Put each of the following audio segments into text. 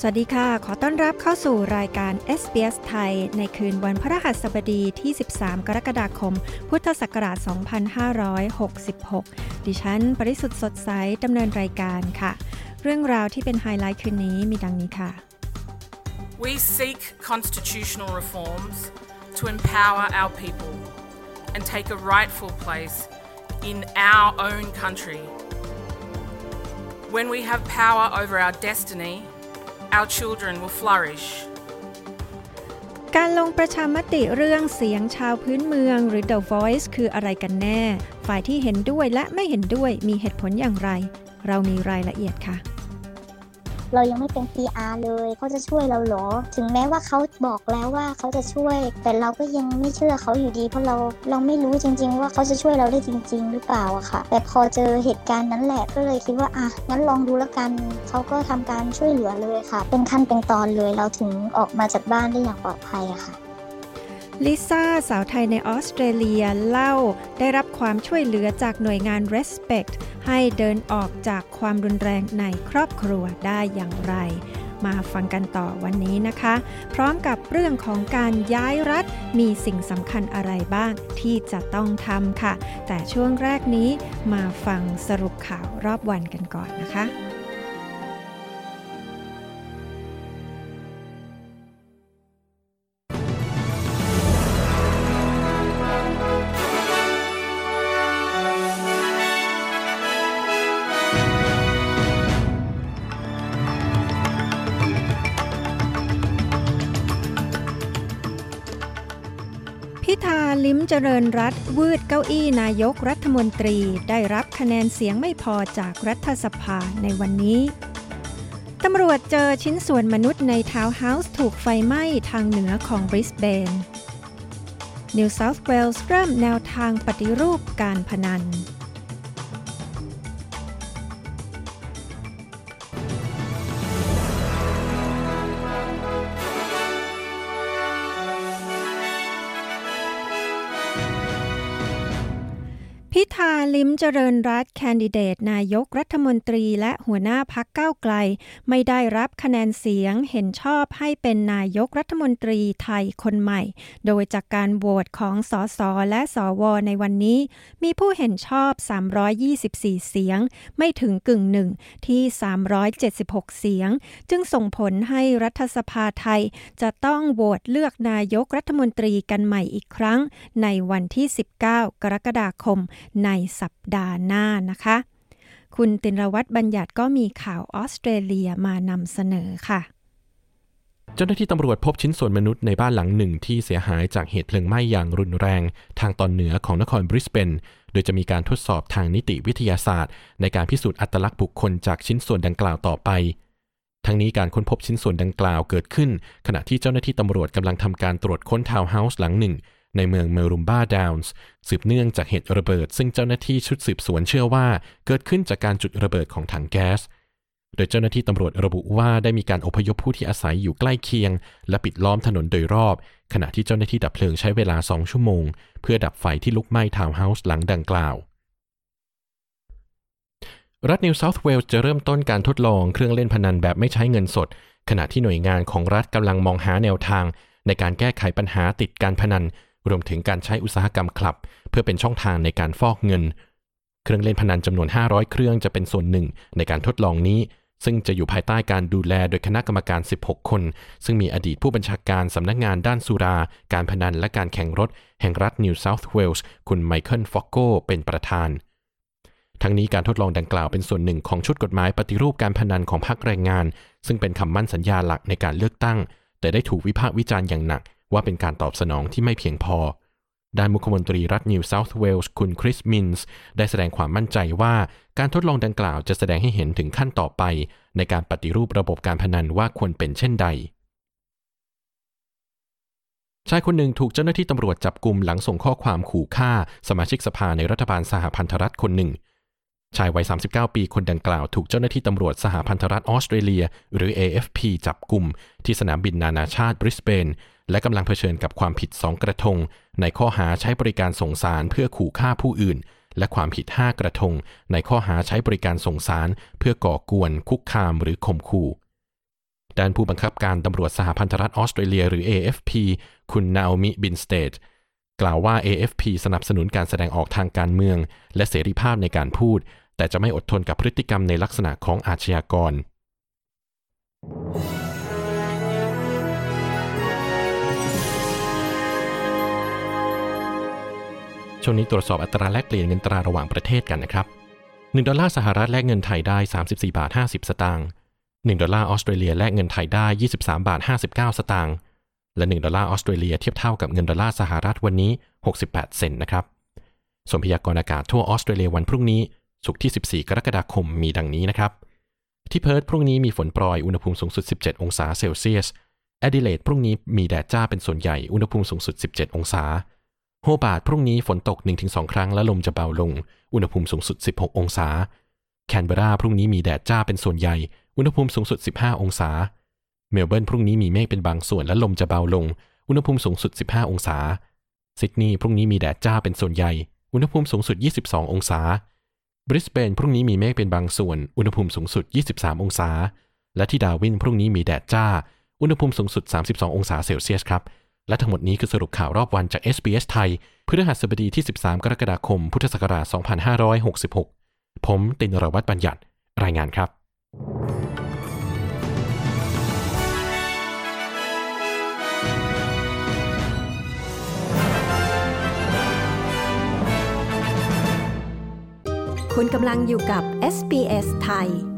สวัสดีค่ะ ขอต้อนรับเข้าสู่รายการ SBS ไทย ในคืนวันพฤหัสบดีที่ 13 กรกฎาคม พุทธศักราช 2566 ดิฉัน ปริสุทธ์สดใส ดำเนินรายการค่ะ เรื่องราวที่เป็นไฮไลท์คืนนี้มีดังนี้ค่ะ We seek constitutional reforms to empower our people and take a rightful place in our own country. When we have power over our destiny, our children will flourish. การลงประชามติเรื่องเสียงชาวพื้นเมืองหรือ The Voice คืออะไรกันแน่ ฝ่ายที่เห็นด้วยและไม่เห็นด้วยมีเหตุผลอย่างไร เรามีรายละเอียดค่ะ เรายังไม่เป็น PR เลยเขาจะช่วยเราเหรอ ถึงแม้ว่าเขาบอกแล้วว่าเขาจะช่วย แต่เราก็ยังไม่เชื่อเขาอยู่ดี เพราะเราเราไม่รู้จริง ๆ ว่าเขาจะช่วยเราได้จริง ๆ หรือเปล่าอะค่ะ แต่พอเจอเหตุการณ์นั้นแหละก็เลยคิดว่าอะงั้นลองดูแล้วกันเขาก็ทำการช่วยเหลือเลยค่ะ เป็นขั้นเป็นตอนเลยเราถึงออกมาจากบ้านได้อย่างปลอดภัยอะค่ะ ลิซ่าสาวไทยในออสเตรเลียเล่าได้รับความช่วยเหลือจากหน่วยงาน Respect ให้เดินออกจากความรุนแรงในครอบครัวได้อย่างไร มาฟังกันต่อวันนี้นะคะ พร้อมกับเรื่องของการย้ายรัฐมีสิ่งสำคัญอะไรบ้างที่จะต้องทำค่ะ แต่ช่วงแรกนี้มาฟังสรุปข่าวรอบวันกันก่อนนะคะ ลิ้มเจริญรัตน์วืดเก้าอี้นายกรัฐมนตรีได้รับคะแนนเสียงไม่พอจากรัฐสภาในวันนี้ตำรวจเจอชิ้นส่วนมนุษย์ในทาวน์เฮาส์ถูกไฟไหม้ทางเหนือของบริสเบนนิวเซาท์เวลส์เริ่มแนวทางปฏิรูปการพนัน ลิ้มเจริญรัตแคนดิเดต นายกรัฐมนตรีและหัวหน้าพักก้าวไกล ไม่ได้รับคะแนนเสียงเห็นชอบให้เป็นนายกรัฐมนตรีไทยคนใหม่ โดยจากการโหวตของสสและสวในวันนี้ มีผู้เห็นชอบ 324 เสียง ไม่ถึงกึ่งหนึ่งที่ 376 เสียง จึงส่งผลให้รัฐสภาไทย จะต้องโหวตเลือกนายกรัฐมนตรีกันใหม่อีกครั้ง ในวันที่ 19 กรกฎาคมในสัปดาห์หน้านะคะ คุณตินรวัตรบัญญัติก็มีข่าวออสเตรเลียมานำเสนอค่ะ เจ้าหน้าที่ตำรวจพบชิ้นส่วนมนุษย์ในบ้านหลังหนึ่งที่เสียหายจากเหตุเพลิงไหม้อย่างรุนแรง ทางตอนเหนือของนครบริสเบนโดยจะมีการทดสอบทางนิติวิทยาศาสตร์ ในการพิสูจน์อัตลักษณ์บุคคลจากชิ้นส่วนดังกล่าวต่อไปทั้งนี้การค้นพบชิ้นส่วนดังกล่าวเกิดขึ้น ขณะที่เจ้าหน้าที่ตำรวจกำลังทำการตรวจค้นทาวน์เฮาส์หลังหนึ่ง ในเมืองเมอร์รัมบาดาวน์สสืบเนื่องจากเหตุระเบิด ซึ่งเจ้าหน้าที่ชุดสืบสวนเชื่อว่า เกิดขึ้นจากการจุดระเบิดของถังแก๊ส โดยเจ้าหน้าที่ตำรวจระบุว่าได้มีการอพยพผู้ที่อาศัยอยู่ใกล้เคียง และปิดล้อมถนนโดยรอบ ขณะที่เจ้าหน้าที่ดับเพลิงใช้เวลา 2 ชั่วโมง เพื่อดับไฟที่ลุกไหม้ทาวน์เฮาส์หลังดังกล่าวรัฐนิวเซาท์เวลส์จะเริ่มต้นการทดลองเครื่องเล่นพนันแบบไม่ใช้เงินสด ขณะที่หน่วยงานของรัฐกำลังมองหาแนวทาง ในการแก้ไขปัญหาติดการพนัน รวมถึงการใช้อุตสาหกรรมคลับ เพื่อเป็นช่องทางในการฟอกเงิน เครื่องเล่นพนันจำนวน 500 เครื่องจะเป็นส่วนหนึ่งในการทดลองนี้ ซึ่งจะอยู่ภายใต้การดูแลโดยคณะกรรมการ 16 คน ซึ่งมีอดีตผู้บัญชาการสำนักงานด้านสุรา การพนันและการแข่งรถ แห่งรัฐนิวเซาท์เวลส์คุณไมเคิลฟอกโกเป็นประธานทั้งนี้การทดลองดังกล่าวเป็นส่วนหนึ่งของชุดกฎหมายปฏิรูปการพนันของพรรคแรงงาน ซึ่งเป็นคำมั่นสัญญาหลักในการเลือกตั้ง แต่ได้ถูกวิพากษ์วิจารณ์อย่างหนัก ว่าเป็นการตอบสนองที่ไม่เพียงพอ ด้านมุขมนตรีรัฐนิวเซาท์เวลส์คุณคริสมินส์ได้แสดงความมั่นใจว่าการทดลองดังกล่าวจะแสดงให้เห็นถึงขั้นต่อไป ในการปฏิรูประบบการพนันว่าควรเป็นเช่นใดชายคนหนึ่งถูกเจ้าหน้าที่ตำรวจจับกลุ่มหลังส่งข้อความขู่ฆ่า สมาชิกสภาในรัฐบาลสหพันธรัฐคนหนึ่ง ชายวัย 39 ปีคนดังกล่าวถูกเจ้าหน้าที่ตำรวจสหพันธรัฐออสเตรเลีย หรือ AFP จับกลุ่มที่สนามบินนานาชาติบริสเบน และกำลังเผชิญกับความผิด 2 กระทง ในข้อหาใช้บริการส่งสารเพื่อขู่ฆ่าผู้อื่น และความผิด 5 กระทง ในข้อหาใช้บริการส่งสารเพื่อก่อกวน คุกคามหรือข่มขู่ด้านผู้บังคับการตำรวจสหพันธรัฐออสเตรเลียหรือ AFP คุณนาอมิบินสเตดกล่าวว่า AFP สนับสนุนการแสดงออกทางการเมือง และเสรีภาพในการพูด แต่จะไม่อดทนกับพฤติกรรมในลักษณะของอาชญากร ช่วงนี้ตรวจสอบอัตราแลกเปลี่ยนเงินตราระหว่างประเทศกันนะครับ 1 ดอลลาร์สหรัฐแลกเงินไทยได้ 34 บาท 50 สตางค์ 1 ดอลลาร์ออสเตรเลียแลกเงินไทยได้ 23 บาท 59 สตางค์ และ 1 ดอลลาร์ออสเตรเลียเทียบเท่ากับเงินดอลลาร์สหรัฐวันนี้ 68 เซนต์นะครับส่วนพยากรณ์อากาศทั่วออสเตรเลียวันพรุ่งนี้ ศุกร์ที่ 14 กรกฎาคมมีดังนี้นะครับ ที่เพิร์ธพรุ่งนี้มีฝนโปรย อุณหภูมิสูงสุด 17 องศาเซลเซียส แอดิเลดพรุ่งนี้มีแดดจ้าเป็นส่วนใหญ่ อุณหภูมิสูงสุด 17 องศา โฮบาร์ตพรุ่งนี้ฝนตก 1-2 ครั้งและลมจะเบาลง อุณหภูมิสูงสุด 16 องศา แคนเบราพรุ่งนี้มีแดดจ้าเป็นส่วนใหญ่ อุณหภูมิสูงสุด 15 องศา เมลเบิร์นพรุ่งนี้มีเมฆเป็นบางส่วนและลมจะเบาลง อุณหภูมิสูงสุด 15 องศา ซิดนีย์พรุ่งนี้มีแดดจ้าเป็นส่วนใหญ่ อุณหภูมิสูงสุด 22 องศา บริสเบนพรุ่งนี้มีเมฆเป็นบางส่วน อุณหภูมิสูงสุด 23 องศา และที่ดาร์วินพรุ่งนี้มีแดดจ้า อุณหภูมิสูงสุด 32 องศาเซลเซียสครับ และทั้งหมดนี้คือสรุปข่าวรอบวันจาก SBS ไทยพฤหัสบดีที่ 13 กรกฎาคม พุทธศักราช 2566 ผมตินรวัตรบัญญัติ รายงานครับคุณกำลังอยู่กับ SBS ไทย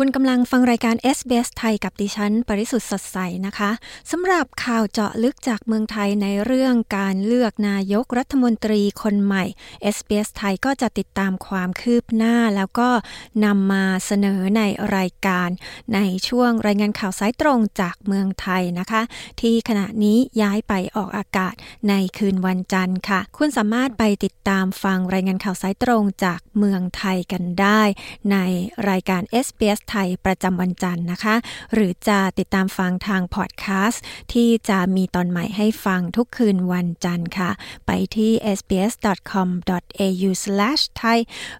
คุณกำลังฟังรายการ SBS ไทยกับดิฉัน ปริสุทธ์สดใสนะคะสำหรับข่าวเจาะลึกจากเมืองไทยในเรื่องการเลือกนายกรัฐมนตรีคนใหม่ SBS ไทยก็จะติดตามความคืบหน้า แล้วก็นำมาเสนอในรายการในช่วงรายงานข่าวสายตรงจากเมืองไทยนะคะ ที่ขณะนี้ย้ายไปออกอากาศในคืนวันจันทร์ค่ะ คุณสามารถไปติดตามฟังรายงานข่าวสายตรงจากเมืองไทยกันได้ ในรายการ SBS ไทยประจำวันจันทร์นะคะ หรือจะติดตามฟังทางพอดแคสต์ที่จะมีตอนใหม่ให้ฟังทุกคืนวันจันทร์ค่ะ ไปที่ sbs.com.au/thai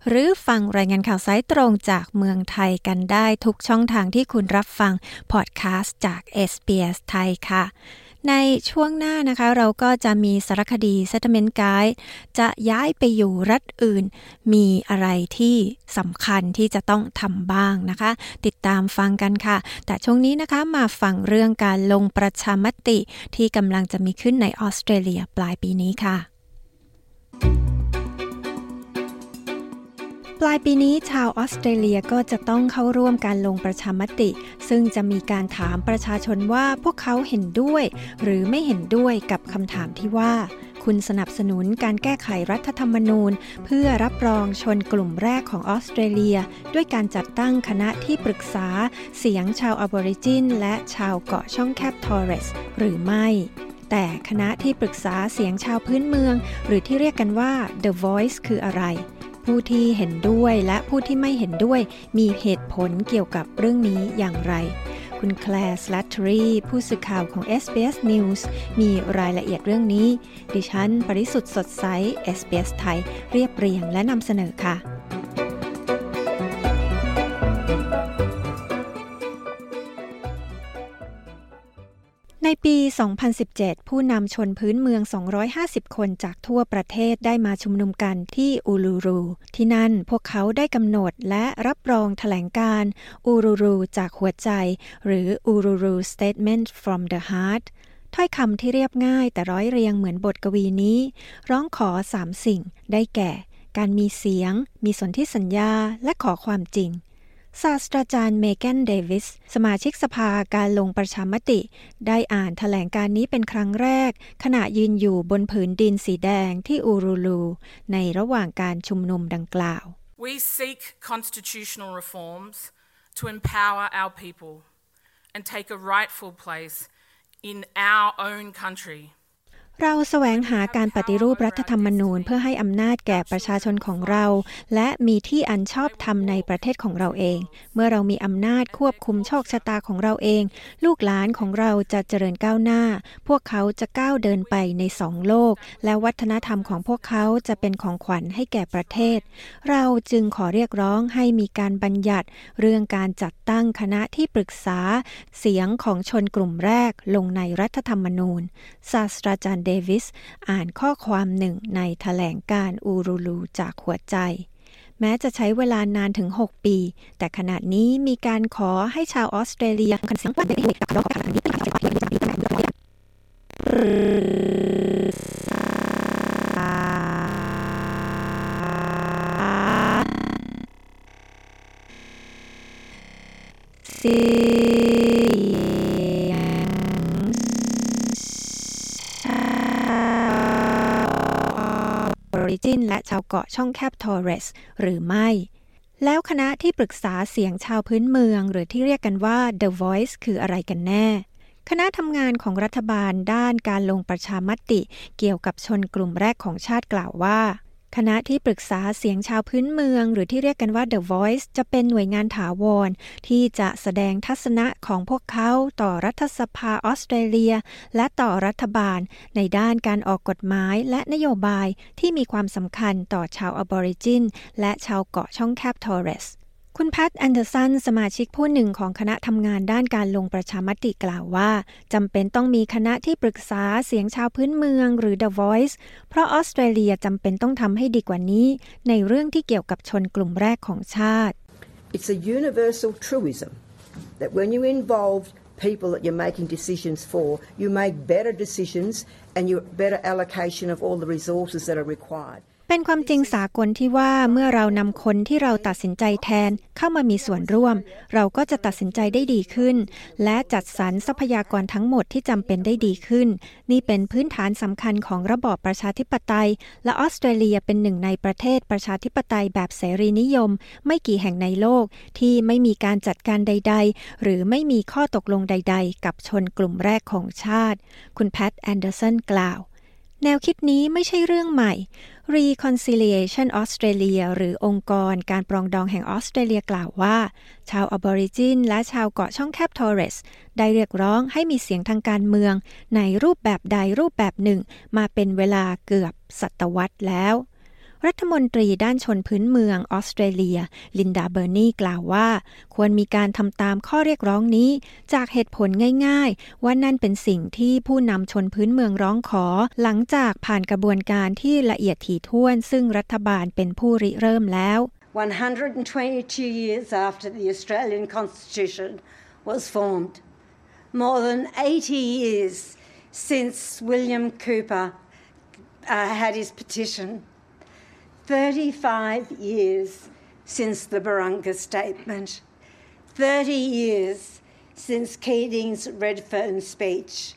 หรือฟังรายงานข่าวสายตรงจากเมืองไทยกันได้ทุกช่องทางที่คุณรับฟังพอดแคสต์จาก SBS ไทยค่ะ ในช่วงหน้านะคะเราก็จะมีสารคดี Settlement Guide จะย้ายไปอยู่รัฐอื่น มีอะไรที่สำคัญที่จะต้องทำบ้างนะคะ ติดตามฟังกันค่ะ แต่ช่วงนี้นะคะมาฟังเรื่องการลงประชามติที่กำลังจะมีขึ้นในออสเตรเลียปลายปีนี้ค่ะ ปลายปีนี้ชาวออสเตรเลียก็จะต้องเข้าร่วมการลงประชามติ ซึ่งจะมีการถามประชาชนว่าพวกเขาเห็นด้วย หรือไม่เห็นด้วยกับคำถามที่ว่า คุณสนับสนุนการแก้ไขรัฐธรรมนูญ เพื่อรับรองชนกลุ่มแรกของออสเตรเลีย ด้วยการจัดตั้งคณะที่ปรึกษา เสียงชาวอบอริจิน และชาวเกาะช่องแคบทอร์เรสหรือไม่แต่คณะที่ปรึกษาเสียงชาวพื้นเมือง หรือที่เรียกกันว่า The Voice คืออะไร ผู้ที่เห็นด้วยและผู้ที่ไม่เห็นด้วยมีเหตุผลเกี่ยวกับเรื่องนี้อย่างไร คุณแคลร์สลัตทรีผู้สื่อข่าวของ SBS News มีรายละเอียดเรื่องนี้ ดิฉัน ปริสุทธ์สดใส SBS ไทย เรียบเรียงและนำเสนอค่ะ ในปี 2017 ผู้นำชนพื้นเมือง 250 คนจากทั่วประเทศได้มาชุมนุมกันที่อูรูรู ที่นั่นพวกเขาได้กำหนดและรับรองถแถลงการอูรูรูจากหัวใจ หรืออูรูรู Statement from the Heart ถ้อยคำที่เรียบง่ายแต่ร้อยเรียงเหมือนบทกวีนี้ ร้องขอสามสิ่งได้แก่ การมีเสียง มีสนธิสัญญาและขอความจริง ศาสตราจารย์เมแกนเดวิส สมาชิกสภาการลงประชามติ ได้อ่านถแถลงการนี้เป็นครั้งแรก ขณะยืนอยู่บนผืนดินสีแดงที่อูรูลู ในระหว่างการชุมนุมดังกล่าว We seek constitutional reforms to empower our people and take a rightful place in our own country. เราแสวงหาการปฏิรูปรัฐธรรมนูญ เพื่อให้อำนาจแก่ประชาชนของเรา และมีที่อันชอบธรรมในประเทศของเราเอง เมื่อเรามีอำนาจควบคุมโชคชะตาของเราเอง ลูกหลานของเราจะเจริญก้าวหน้า พวกเขาจะก้าวเดินไปในสองโลก และวัฒนธรรมของพวกเขาจะเป็นของขวัญให้แก่ประเทศ เราจึงขอเรียกร้องให้มีการบัญญัติ เรื่องการจัดตั้งคณะที่ปรึกษา เสียงของชนกลุ่มแรกลงในรัฐธรรมนูญศาสตราจารย์เดวิส อ่านข้อความหนึ่งในถแถลงการอูรูลูจากหัวใจ แม้จะใช้เวลานานถึง 6 ปี แต่ขณะนี้มีการขอให้ชาวออสเตรเลียคันเสียงวันเด็กกับรอกนี้เสี ริจิน และชาวเกาะช่องแคบทอร์เรส หรือไม่ แล้วคณะที่ปรึกษาเสียงชาวพื้นเมือง หรือที่เรียกกันว่า The Voice คืออะไรกันแน่ คณะทำงานของรัฐบาลด้านการลงประชามติ เกี่ยวกับชนกลุ่มแรกของชาติกล่าวว่า คณะที่ปรึกษาเสียงชาวพื้นเมือง หรือที่เรียกกันว่า The Voice จะเป็นหน่วยงานถาวร ที่จะแสดงทัศนะของพวกเขาต่อรัฐสภาออสเตรเลีย และต่อรัฐบาล ในด้านการออกกฎหมายและนโยบายที่มีความสำคัญต่อชาวอบอริจิน และชาวเกาะช่องแคบทอร์เรส คุณแพทแอนเดอร์สัน สมาชิกผู้หนึ่งของคณะทำงานด้านการลงประชามติกล่าวว่าจำเป็นต้องมีคณะที่ปรึกษาเสียงชาวพื้นเมืองหรือ The Voice เพราะออสเตรเลียจำเป็นต้องทำให้ดีกว่านี้ ในเรื่องที่เกี่ยวกับชนกลุ่มแรกของชาติ It's a universal truism that when you involve people that you're making decisions for, you make better decisions and you better allocation of all the resources that are required. เป็นความจริงสากลที่ว่าเมื่อเรานำคนที่เราตัดสินใจแทนเข้ามามีส่วนร่วม เราก็จะตัดสินใจได้ดีขึ้น และจัดสรรทรัพยากรทั้งหมดที่จำเป็นได้ดีขึ้น นี่เป็นพื้นฐานสำคัญของระบอบประชาธิปไตย และออสเตรเลียเป็นหนึ่งในประเทศประชาธิปไตยแบบเสรีนิยม ไม่กี่แห่งในโลกที่ไม่มีการจัดการใด ๆ หรือไม่มีข้อตกลงใด ๆ กับชนกลุ่มแรกของชาติ คุณแพทแอนเดอร์สันกล่าว แนวคิดนี้ไม่ใช่เรื่องใหม่ Reconciliation Australia หรือองค์กรการปรองดองแห่งออสเตรเลียกล่าวว่า ชาวอบอริจินและชาวเกาะช่องแคบทอร์เรส ได้เรียกร้องให้มีเสียงทางการเมือง ในรูปแบบใดรูปแบบหนึ่ง มาเป็นเวลาเกือบศตวรรษแล้ว รัฐมนตรีด้านชนพื้นเมืองออสเตรเลีย ลินดาเบอร์นีกล่าวว่า ควรมีการทำตามข้อเรียกร้องนี้ จากเหตุผลง่ายๆ ว่านั่นเป็นสิ่งที่ผู้นำชนพื้นเมืองร้องขอ หลังจากผ่านกระบวนการที่ละเอียดถี่ถ้วน ซึ่งรัฐบาลเป็นผู้ริเริ่มแล้ว 122 years after the Australian Constitution was formed, more than 80 years since William Cooper uh, had his petition, 35 years since the Barunga Statement, 30 years since Keating's Redfern speech.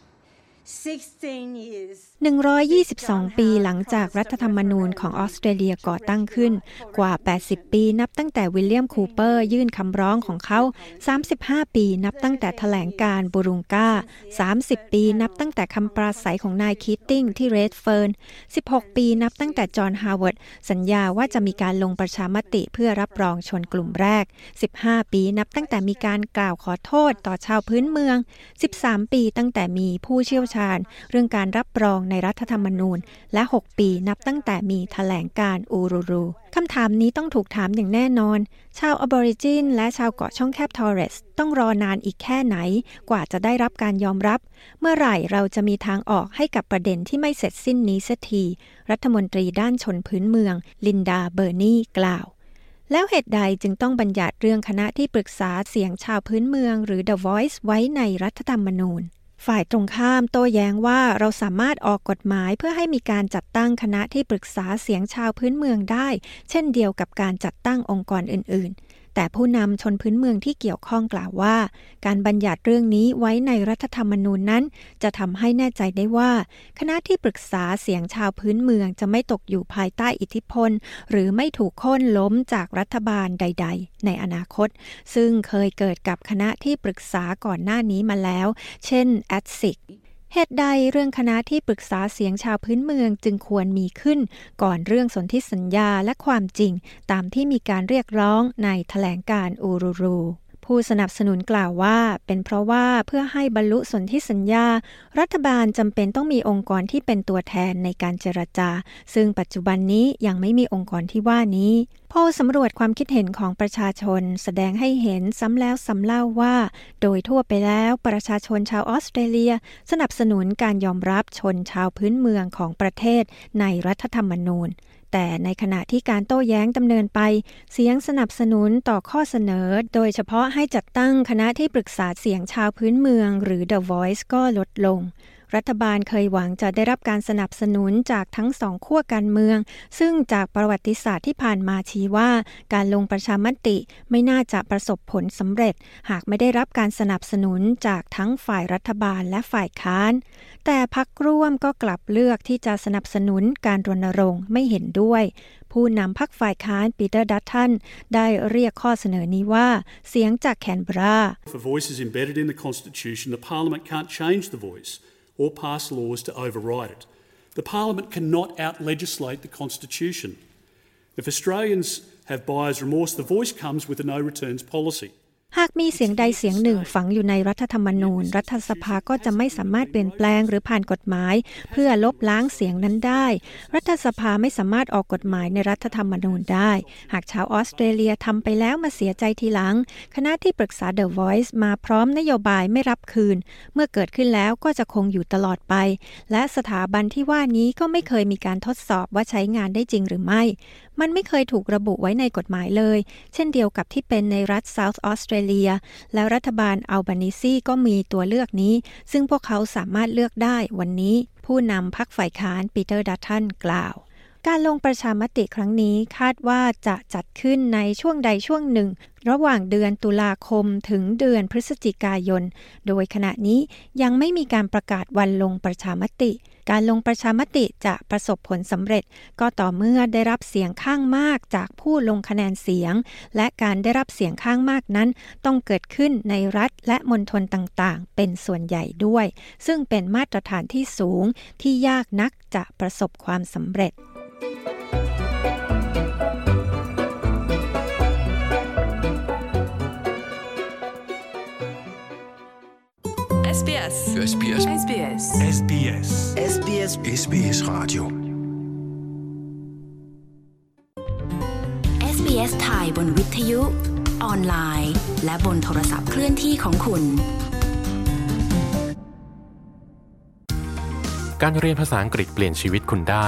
16 years 122 ปีหลังจากรัฐธรรมนูญของออสเตรเลียก่อตั้งขึ้น กว่า 80 ปีนับตั้งแต่วิลเลียมคูเปอร์ยื่นคำร้องของเขา 35 ปีนับตั้งแต่แถลงการณ์บารุงกา30 ปีนับตั้งแต่คำปราศัยของนายคีตติ้งที่เรดเฟิร์น 16 ปีนับตั้งแต่จอห์นฮาวเวิร์ดสัญญาว่าจะมีการลงประชามติเพื่อรับรองชนกลุ่มแรก 15 ปีนับตั้งแต่มีการกล่าวขอโทษต่อชาวพื้นเมือง 13 ปีตั้งแต่มีผู้เชี่ยวชาญ เรื่องการรับรองในรัฐธรรมนูญ และ 6 ปีนับตั้งแต่มีแถลงการณ์อูลูรูคำถามนี้ต้องถูกถามอย่างแน่นอน ชาวอบอริจินและชาวเกาะช่องแคบทอร์เรส ต้องรอนานอีกแค่ไหนกว่าจะได้รับการยอมรับ เมื่อไหร่เราจะมีทางออกให้กับประเด็นที่ไม่เสร็จสิ้นนี้สักที รัฐมนตรีด้านชนพื้นเมือง ลินดาเบอร์นีกล่าวแล้วเหตุใดจึงต้องบัญญัติเรื่องคณะที่ปรึกษาเสียงชาวพื้นเมืองหรือ The Voice ไว้ในรัฐธรรมนูญ ฝ่ายตรงข้ามโต้แย้งว่าเราสามารถออกกฎหมายเพื่อให้มีการจัดตั้งคณะที่ปรึกษาเสียงชาวพื้นเมืองได้ เช่นเดียวกับการจัดตั้งองค์กรอื่นๆ แต่ผู้นำชนพื้นเมืองที่เกี่ยวข้องกล่าวว่า การบัญญัติเรื่องนี้ไว้ในรัฐธรรมนูญนั้น จะทำให้แน่ใจได้ว่า คณะที่ปรึกษาเสียงชาวพื้นเมืองจะไม่ตกอยู่ภายใต้อิทธิพล หรือไม่ถูกโค่นล้มจากรัฐบาลใด ๆ ในอนาคต ซึ่งเคยเกิดกับคณะที่ปรึกษาก่อนหน้านี้มาแล้ว เช่นแอดซิก เหตุใดเรื่องคณะที่ปรึกษาเสียงชาวพื้นเมืองจึงควรมีขึ้น ก่อนเรื่องสนธิสัญญาและความจริง ตามที่มีการเรียกร้องในถแถลงการอูรูรู ผู้สนับสนุนกล่าวว่า เป็นเพราะว่าเพื่อให้บรรลุสนธิสัญญา รัฐบาลจำเป็นต้องมีองค์กรที่เป็นตัวแทนในการเจรจา ซึ่งปัจจุบันนี้ยังไม่มีองค์กรที่ว่านี้โพลสำรวจความคิดเห็นของประชาชน แสดงให้เห็นซ้ำแล้วซ้ำเล่าว่า โดยทั่วไปแล้วประชาชนชาวออสเตรเลีย สนับสนุนการยอมรับชนชาวพื้นเมืองของประเทศในรัฐธรรมนูญ แต่ในขณะที่การโต้แย้งดำเนินไป เสียงสนับสนุนต่อข้อเสนอ โดยเฉพาะให้จัดตั้งคณะที่ปรึกษาเสียงชาวพื้นเมือง หรือ The Voice ก็ลดลง รัฐบาลเคยหวังจะได้รับการสนับสนุนจากทั้งสองขั้วการเมือง ซึ่งจากประวัติศาสตร์ที่ผ่านมาชี้ว่า การลงประชามติไม่น่าจะประสบผลสำเร็จ หากไม่ได้รับการสนับสนุนจากทั้งฝ่ายรัฐบาลและฝ่ายค้าน แต่พักร่วมก็กลับเลือกที่จะสนับสนุนการรณรงค์ไม่เห็นด้วย ผู้นำพักฝ่ายค้านปีเตอร์ดัตทันได้เรียกข้อเสนอนี้ว่า เสียงจากแคนเบรา If a voice is embedded in the Constitution, the Parliament can't change the voice or pass laws to override it. The Parliament cannot out legislate the Constitution. If Australians have buyer's remorse, the voice comes with a no returns policy. หากมีเสียงใดเสียงหนึ่งฝังอยู่ในรัฐธรรมนูญ รัฐสภาก็จะไม่สามารถเปลี่ยนแปลงหรือผ่านกฎหมาย เพื่อลบล้างเสียงนั้นได้ รัฐสภาไม่สามารถออกกฎหมายในรัฐธรรมนูญได้ หากชาวออสเตรเลียทำไปแล้วมาเสียใจทีหลัง คณะที่ปรึกษา The Voice มาพร้อมนโยบายไม่รับคืน เมื่อเกิดขึ้นแล้วก็จะคงอยู่ตลอดไป และสถาบันที่ว่านี้ก็ไม่เคยมีการทดสอบว่าใช้งานได้จริงหรือไม่ มันไม่เคยถูกระบุไว้ในกฎหมายเลย เช่นเดียวกับที่เป็นในรัฐ South Australia และรัฐบาลอัลบานิซีก็มีตัวเลือกนี้ ซึ่งพวกเขาสามารถเลือกได้วันนี้ ผู้นำพักฝ่ายค้านปีเตอร์ดัตทันกล่าว การลงประชามติครั้งนี้คาดว่าจะจัดขึ้นในช่วงใดช่วงหนึ่ง ระหว่างเดือนตุลาคมถึงเดือนพฤศจิกายน โดยขณะนี้ยังไม่มีการประกาศวันลงประชามติ การลงประชามติจะประสบผลสำเร็จ ก็ต่อเมื่อได้รับเสียงข้างมากจากผู้ลงคะแนนเสียง และการได้รับเสียงข้างมากนั้น ต้องเกิดขึ้นในรัฐและมณฑลต่างๆ เป็นส่วนใหญ่ด้วย ซึ่งเป็นมาตรฐานที่สูงที่ยากนักจะประสบความสำเร็จ SBS SBS SBS SBS SBS SBS Radio SBS ไทยบนวิทยุ ออนไลน์ และบนโทรศัพท์เคลื่อนที่ของคุณ การเรียนภาษาอังกฤษเปลี่ยนชีวิตคุณได้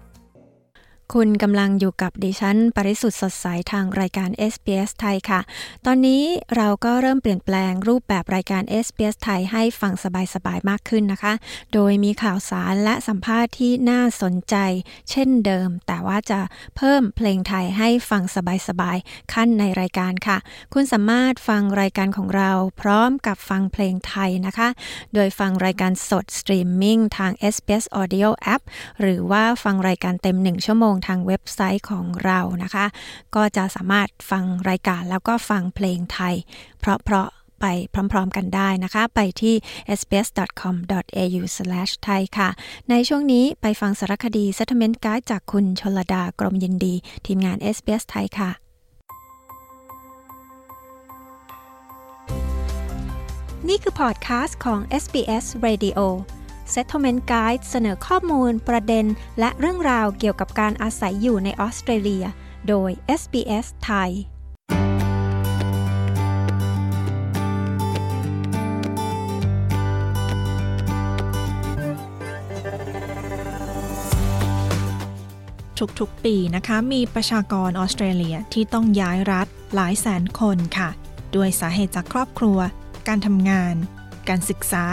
คุณกำลังอยู่กับดิฉัน ปริสุทธ์สดใสทางรายการ SBS ไทยค่ะ ตอนนี้เราก็เริ่มเปลี่ยนแปลงรูปแบบรายการ SBS ไทยให้ฟังสบายๆมากขึ้นนะคะ โดยมีข่าวสารและสัมภาษณ์ที่น่าสนใจ เช่นเดิม แต่ว่าจะเพิ่มเพลงไทยให้ฟังสบายๆขั้นในรายการค่ะ คุณสามารถฟังรายการของเราพร้อมกับฟังเพลงไทยนะคะ โดยฟังรายการสดสตรีมมิ่งทาง SBS Audio App หรือว่าฟังรายการเต็ม 1 ชั่วโมงทางเว็บไซต์ของเรานะคะ ก็จะสามารถฟังรายการแล้วก็ฟังเพลงไทย เพราะๆไปพร้อมๆกันได้นะคะ ไปที่ sbs.com.au/thai ค่ะ ในช่วงนี้ไปฟังสารคดี Settlement Guide จากคุณชลดากรมยินดี ทีมงาน SBS ไทยค่ะนี่คือพอดคาสต์ของ SBS Radio Settlement Guide เสนอข้อมูล ประเด็น และเรื่องราวเกี่ยวกับการอาศัยอยู่ในออสเตรเลีย โดย SBS ไทย ทุกๆ ปีนะคะ มีประชากรออสเตรเลียที่ต้องย้ายรัฐหลายแสนคนค่ะ ด้วยสาเหตุจากครอบครัว การทำงาน การศึกษา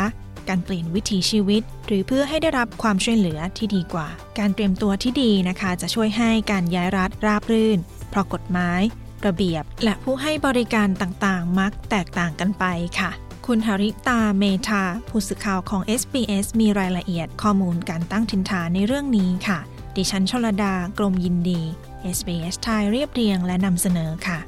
การเปลี่ยนวิถีชีวิต หรือเพื่อให้ได้รับความช่วยเหลือที่ดีกว่า การเตรียมตัวที่ดีนะคะ จะช่วยให้การย้ายรัฐราบรื่น เพราะกฎหมาย ระเบียบ และผู้ให้บริการต่างๆ มักแตกต่างกันไปค่ะ คุณหาริตาเมธาผู้สื่อข่าวของ SBS มีรายละเอียดข้อมูลการตั้งถิ่นฐานในเรื่องนี้ค่ะ ดิฉันชลดากรมยินดี SBS ไทยเรียบเรียงและนำเสนอค่ะ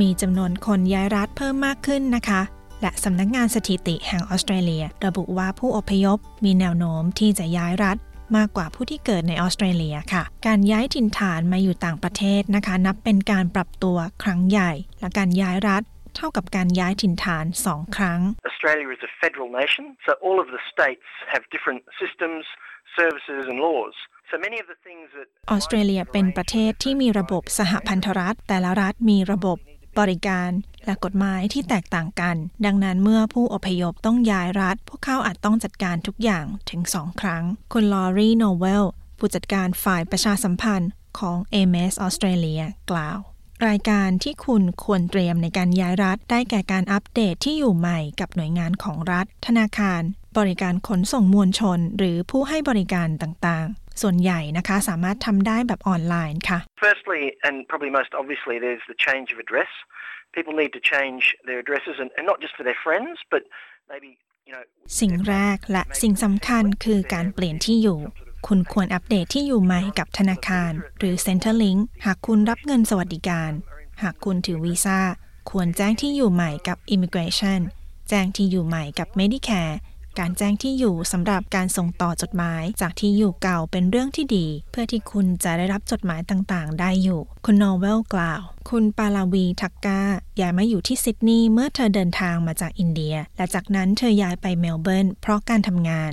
มีจำนวนคนย้ายรัฐเพิ่มมากขึ้นนะคะ และสำนักงานสถิติแห่งออสเตรเลีย ระบุว่าผู้อพยพมีแนวโน้มที่จะย้ายรัฐมากกว่าผู้ที่เกิดในออสเตรเลียค่ะ การย้ายถิ่นฐานมาอยู่ต่างประเทศนะคะ นับเป็นการปรับตัวครั้งใหญ่ และการย้ายรัฐเท่ากับการย้ายถิ่นฐานสองครั้ง Australia is a federal nation, so all of the states have different systems, services, and laws. So many of the things that ออสเตรเลียเป็นประเทศที่มีระบบสหพันธรัฐ แต่ละรัฐมีระบบ บริการและกฎหมายที่แตกต่างกัน ดังนั้นเมื่อผู้อพยพต้องย้ายรัฐ พวกเขาอาจต้องจัดการทุกอย่างถึงสองครั้ง คุณลอรีโนเวลผู้จัดการฝ่ายประชาสัมพันธ์ของ MS ออสเตรเลียกล่าว รายการที่คุณควรเตรียมในการย้ายรัฐ ได้แก่การอัปเดตที่อยู่ใหม่กับหน่วยงานของรัฐ ธนาคาร บริการขนส่งมวลชน หรือผู้ให้บริการต่างๆ ส่วนใหญ่นะคะสามารถทำได้แบบออนไลน์ค่ะ Firstly, and probably most obviously, there's the change of address. People need to change their addresses, and, and not just for their friends, but maybe, you know, สิ่งแรกและสิ่งสำคัญคือการเปลี่ยนที่อยู่ คุณควรอัปเดตที่อยู่ใหม่กับธนาคาร หรือ Centrelink หากคุณรับเงินสวัสดิการ หากคุณถือวีซ่า ควรแจ้งที่อยู่ใหม่กับ Immigration แจ้งที่อยู่ใหม่กับ Medicare การแจ้งที่อยู่สำหรับการส่งต่อจดหมายจากที่อยู่เก่าเป็นเรื่องที่ดี เพื่อที่คุณจะได้รับจดหมายต่างๆ ได้อยู่ คุณโนเวลกล่าว คุณปาลาวีทักกาย้ายมาอยู่ที่ซิดนีย์เมื่อเธอเดินทางมาจากอินเดีย และจากนั้นเธอย้ายไปเมลเบิร์นเพราะการทำงาน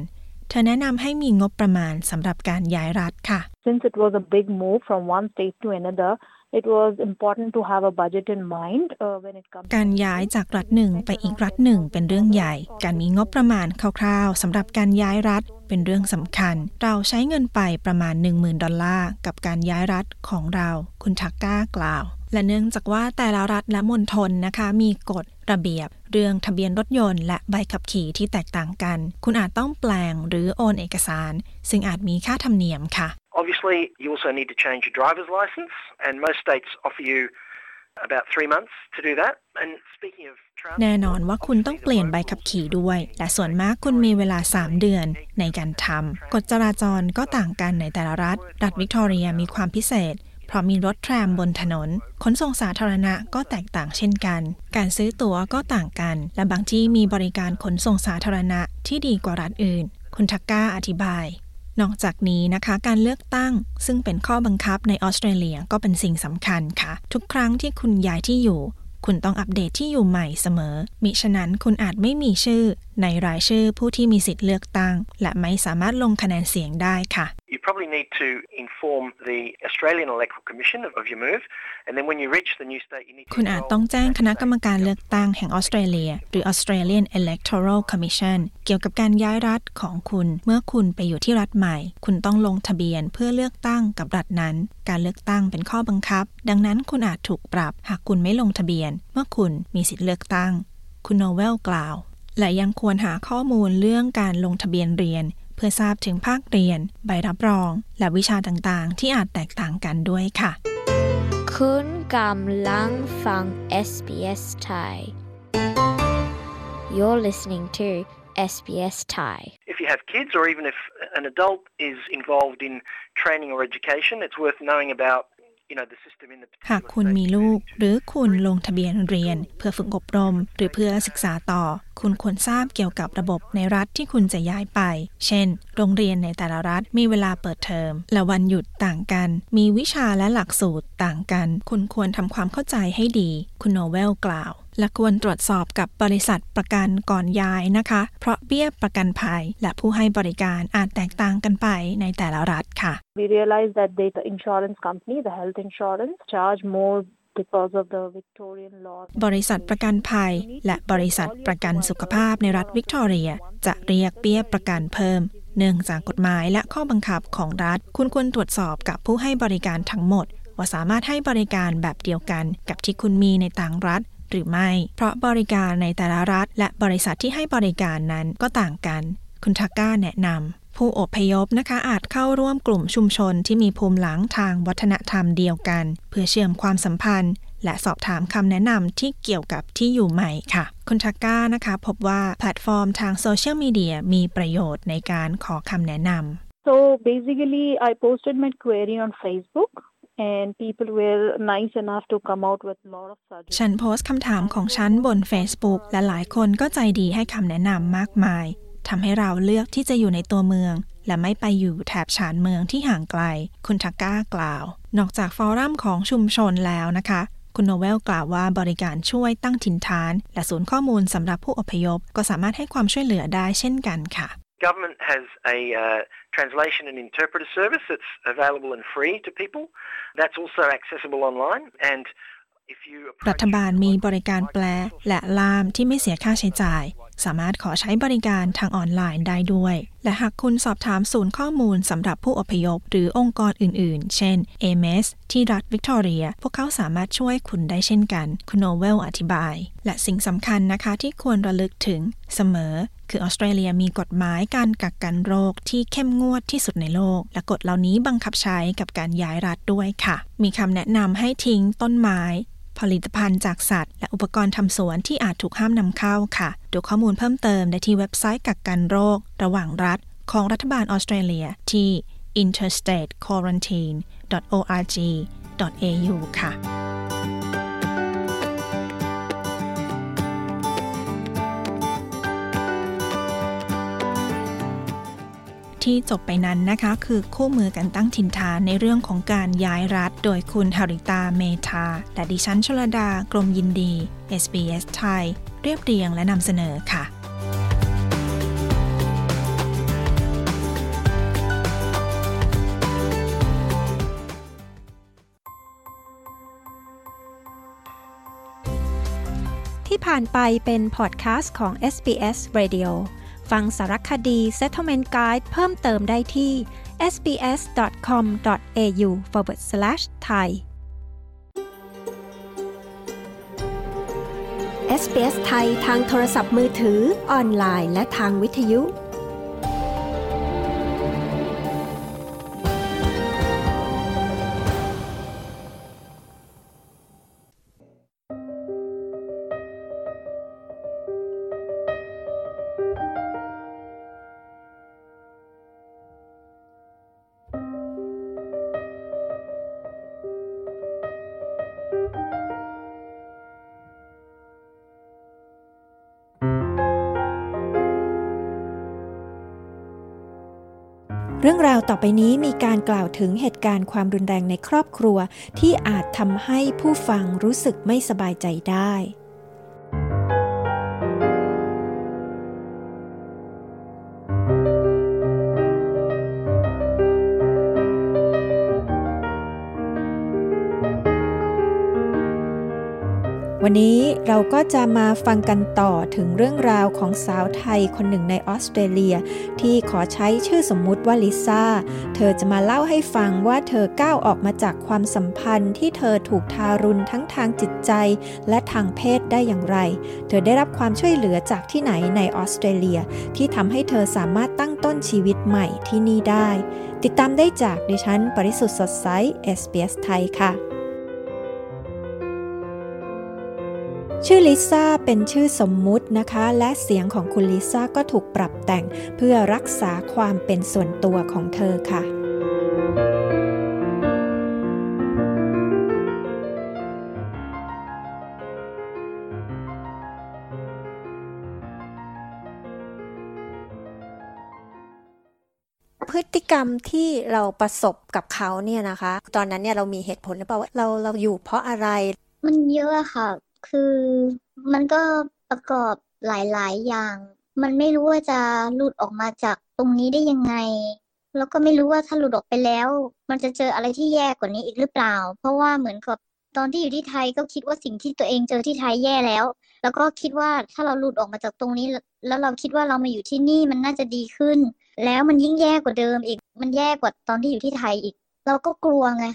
เธอแนะนำให้มีงบประมาณสำหรับการย้ายรัฐค่ะ Since it was a big move from one state to another, it was important to have a budget in mind uh, when it comes การย้ายจากรัฐหนึ่งไปอีกรัฐหนึ่งเป็นเรื่องใหญ่ การมีงบประมาณคร่าวๆสำหรับการย้ายรัฐเป็นเรื่องสำคัญ เราใช้เงินไปประมาณ 10,000 ดอลลาร์กับการย้ายรัฐของเรา คุณทักก้ากล่าว และเนื่องจากว่าแต่ละรัฐและมณฑลนะคะมีกฎระเบียบ เรื่องทะเบียนรถยนต์และใบขับขี่ที่แตกต่างกัน คุณอาจต้องแปลงหรือโอนเอกสาร ซึ่งอาจมีค่าธรรมเนียมค่ะ obviously, you also need to change your driver's license, and most states offer you about three months to do that. And speaking of แน่นอนว่าคุณต้องเปลี่ยนใบขับขี่ด้วย และส่วนมากคุณมีเวลา 3 เดือนในการทำกฎจราจรก็ต่างกันในแต่ละรัฐ รัฐวิกตอเรียมีความพิเศษ เพราะมีรถแทรมบนถนน ขนส่งสาธารณะก็แตกต่างเช่นกัน การซื้อตั๋วก็ต่างกัน และบางที่มีบริการขนส่งสาธารณะที่ดีกว่ารัฐอื่น คุณทักก้าอธิบาย นอกจากนี้นะคะการเลือกตั้งซึ่งเป็นข้อบังคับในออสเตรเลียก็เป็นสิ่งสำคัญค่ะ ทุกครั้งที่คุณย้ายที่อยู่ คุณต้องอัปเดตที่อยู่ใหม่เสมอ มิฉะนั้นคุณอาจไม่มีชื่อ ในรายชื่อผู้ที่มีสิทธิ์เลือกตั้ง และไม่สามารถลงคะแนนเสียงได้ค่ะ You probably need to inform the Australian Electoral Commission of, of your move, and then when you reach the new state, you need to คุณอาจต้องแจ้งคณะกรรมการเลือกตั้งแห่งออสเตรเลีย หรือ Australian Electoral Commission เกี่ยวกับการย้ายรัฐของคุณ เมื่อคุณไปอยู่ที่รัฐใหม่ คุณต้องลงทะเบียนเพื่อเลือกตั้งกับรัฐนั้น การเลือกตั้งเป็นข้อบังคับ ดังนั้นคุณอาจถูกปรับ หากคุณไม่ลงทะเบียน เมื่อคุณมีสิทธิ์เลือกตั้ง คุณโนเวลกล่าว และยังควรหาข้อมูลเรื่องการลงทะเบียนเรียน เพื่อทราบถึงภาคเรียน ใบรับรอง และวิชาต่างๆ ที่อาจแตกต่างกันด้วยค่ะ คุณกำลังฟัง SBS ไทย You're listening to SBS Thai. If you have kids or even if an adult is involved in training or education, it's worth knowing about หากคุณมีลูก หรือคุณลงทะเบียนเรียน เพื่อฝึกอบรม หรือเพื่อศึกษาต่อ คุณควรทราบเกี่ยวกับระบบในรัฐที่คุณจะย้ายไป เช่น โรงเรียนในแต่ละรัฐมีเวลาเปิดเทอม และวันหยุดต่างกัน มีวิชาและหลักสูตรต่างกัน คุณควรทำความเข้าใจให้ดี คุณโนเวลกล่าว และควรตรวจสอบกับบริษัทประกันก่อนย้ายนะคะ เพราะเบี้ยประกันภัยและผู้ให้บริการอาจแตกต่างกันไปในแต่ละรัฐค่ะ We realize that the insurance company, the health insurance, charge more because of the Victorian law. บริษัทประกันภัย และบริษัทประกันสุขภาพในรัฐวิกตอเรีย จะเรียกเบี้ยประกันเพิ่ม เนื่องจากกฎหมายและข้อบังคับของรัฐ คุณควรตรวจสอบกับผู้ให้บริการทั้งหมด ว่าสามารถให้บริการแบบเดียวกันกับที่คุณมีในต่างรัฐ หรือไม่ เพราะบริการในแต่ละรัฐ และบริษัทที่ให้บริการนั้นก็ต่างกัน คุณทักก้าแนะนำผู้อพยพนะคะอาจเข้าร่วมกลุ่มชุมชนที่มีภูมิหลังทางวัฒนธรรมเดียวกัน เพื่อเชื่อมความสัมพันธ์ และสอบถามคำแนะนำที่เกี่ยวกับที่อยู่ใหม่ค่ะ คุณทักก้านะคะ พบว่าแพลตฟอร์มทางโซเชียลมีเดียมีประโยชน์ในการขอคำแนะนำ so basically I posted my query on Facebook and people were nice enough to come out with lot of suggestions ฉันโพสต์คำถามของฉันบน Facebook และหลายคนก็ใจดีให้คำแนะนำมากมายทำให้เราเลือกที่จะอยู่ในตัวเมือง และไม่ไปอยู่แถบชานเมืองที่ห่างไกล คุณทักก้ากล่าว นอกจากฟอรัมของชุมชนแล้วนะคะ คุณโนเวลกล่าวว่าบริการช่วยตั้งถิ่นฐาน และศูนย์ข้อมูลสำหรับผู้อพยพ ก็สามารถให้ความช่วยเหลือได้เช่นกันค่ะ Government has a uh, translation and interpreter service that's available and free to people. That's also accessible online and รัฐบาลมีบริการแปลและล่ามที่ไม่เสียค่าใช้จ่าย สามารถขอใช้บริการทางออนไลน์ได้ด้วย และหากคุณสอบถามศูนย์ข้อมูลสำหรับผู้อพยพ หรือองค์กรอื่นๆ เช่น AMS ที่รัฐวิกตอเรีย พวกเขาสามารถช่วยคุณได้เช่นกัน คุณโนเวลอธิบาย และสิ่งสำคัญนะคะที่ควรระลึกถึงเสมอคือออสเตรเลียมีกฎหมายการกักกันโรคที่เข้มงวดที่สุดในโลก และกฎเหล่านี้บังคับใช้กับการย้ายรัฐด้วยค่ะ มีคำแนะนำให้ทิ้งต้นไม้ ผลิตภัณฑ์จากสัตว์ และอุปกรณ์ทำสวนที่อาจถูกห้ามนำเข้าค่ะ ดูข้อมูลเพิ่มเติมได้ที่เว็บไซต์กักกันโรค ระหว่างรัฐ ของรัฐบาลออสเตรเลียที่ interstatequarantine.org.au ค่ะ ที่จบไปนั้นนะคะ คือคู่มือกันตั้งถิ่นฐานในเรื่องของการย้ายรัฐ โดยคุณฮาริตาเมธาและดิฉันชลดากรมยินดี SBS ไทย เรียบเรียงและนำเสนอค่ะที่ผ่านไปเป็นพอดแคสต์ของ SBS Radio ฟังสารคดี Settlement Guide เพิ่มเติมได้ที่ sbs.com.au forward slash thai SBS ไทยทางโทรศัพท์มือถือ ออนไลน์ และทางวิทยุ เรื่องราวต่อไปนี้มีการกล่าวถึงเหตุการณ์ความรุนแรงในครอบครัว ที่อาจทำให้ผู้ฟังรู้สึกไม่สบายใจได้ วันนี้เราก็จะมาฟังกันต่อถึงเรื่องราวของสาวไทยคนหนึ่งในออสเตรเลีย ที่ขอใช้ชื่อสมมุติว่าลิซ่า เธอจะมาเล่าให้ฟังว่าเธอก้าวออกมาจากความสัมพันธ์ที่เธอถูกทารุณทั้งทางจิตใจ และทางเพศได้อย่างไร เธอได้รับความช่วยเหลือจากที่ไหนในออสเตรเลีย ที่ทำให้เธอสามารถตั้งต้นชีวิตใหม่ที่นี่ได้ ติดตามได้จากดิฉัน ปริสุทธ์สดใส SBS ไทยค่ะ ชื่อลิซ่าเป็นชื่อสมมุตินะคะ และเสียงของคุณลิซ่าก็ถูกปรับแต่งเพื่อรักษาความเป็นส่วนตัวของเธอค่ะพฤติกรรมที่เราประสบกับเขาเนี่ยนะคะ ตอนนั้นเนี่ยเรามีเหตุผลหรือเปล่าว่าเราเราอยู่เพราะอะไร มันเยอะค่ะ คือมันก็ประกอบหลาย ๆ อย่าง มันไม่รู้ว่าจะหลุดออกมาจากตรงนี้ได้ยังไง แล้วก็ไม่รู้ว่าถ้าหลุดออกไปแล้ว มันจะเจออะไรที่แย่กว่านี้อีกหรือเปล่า เพราะว่าเหมือนกับตอนที่อยู่ที่ไทยก็คิดว่าสิ่งที่ตัวเองเจอที่ไทยแย่แล้ว แล้วก็คิดว่าถ้าเราหลุดออกมาจากตรงนี้ แล้วเราคิดว่าเรามาอยู่ที่นี่มันน่าจะดีขึ้น แล้วมันยิ่งแย่กว่าเดิมอีก มันแย่กว่าตอนที่อยู่ที่ไทยอีก เราก็กลัวไง